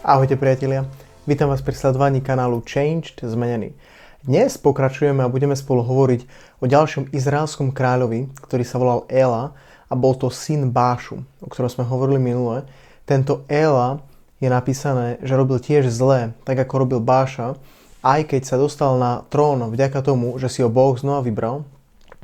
Ahojte priatelia, vítam vás pri sledovaní kanálu Changed Zmenený. Dnes pokračujeme a budeme spolu hovoriť o ďalšom izraelskom kráľovi, ktorý sa volal Ela a bol to syn Bášu, o ktorom sme hovorili minule. Tento Ela je napísané, že robil tiež zlé, tak ako robil Báša, aj keď sa dostal na trón vďaka tomu, že si ho Boh znova vybral,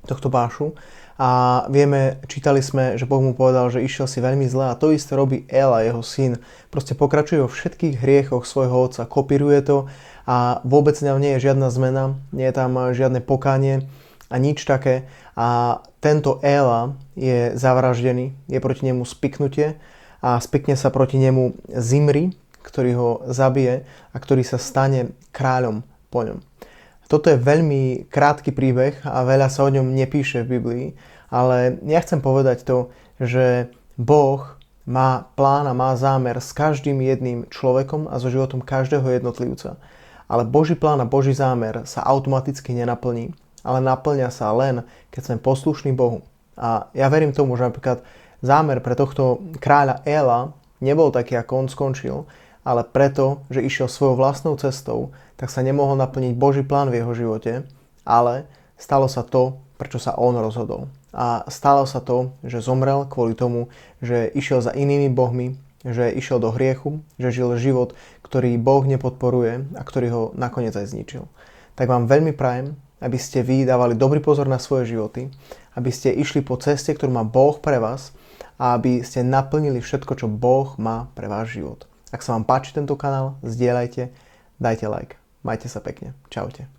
tohto Bášu, a vieme, čítali sme, že Boh mu povedal, že išiel si veľmi zle a to isté robí Ela, jeho syn. Proste pokračuje vo všetkých hriechoch svojho otca, kopíruje to a vôbec ňom nie je žiadna zmena, nie je tam žiadne pokánie a nič také. A tento Ela je zavraždený, je proti nemu spiknutie a spikne sa proti nemu Zimri, ktorý ho zabije a ktorý sa stane kráľom po ňom. Toto je veľmi krátky príbeh a veľa sa o ňom nepíše v Biblii, ale ja chcem povedať to, že Boh má plán a má zámer s každým jedným človekom a so životom každého jednotlivca. Ale Boží plán a Boží zámer sa automaticky nenaplní, ale naplňa sa len, keď sme poslušní Bohu. A ja verím tomu, že napríklad zámer pre tohto kráľa Ela nebol taký, ako on skončil, ale preto, že išiel svojou vlastnou cestou, tak sa nemohol naplniť Boží plán v jeho živote, ale stalo sa to, prečo sa on rozhodol. A stalo sa to, že zomrel kvôli tomu, že išiel za inými bohmi, že išiel do hriechu, že žil život, ktorý Boh nepodporuje a ktorý ho nakoniec aj zničil. Tak vám veľmi prajem, aby ste vy dávali dobrý pozor na svoje životy, aby ste išli po ceste, ktorú má Boh pre vás a aby ste naplnili všetko, čo Boh má pre váš život. Ak sa vám páči tento kanál, zdieľajte, dajte like. Majte sa pekne. Čaute.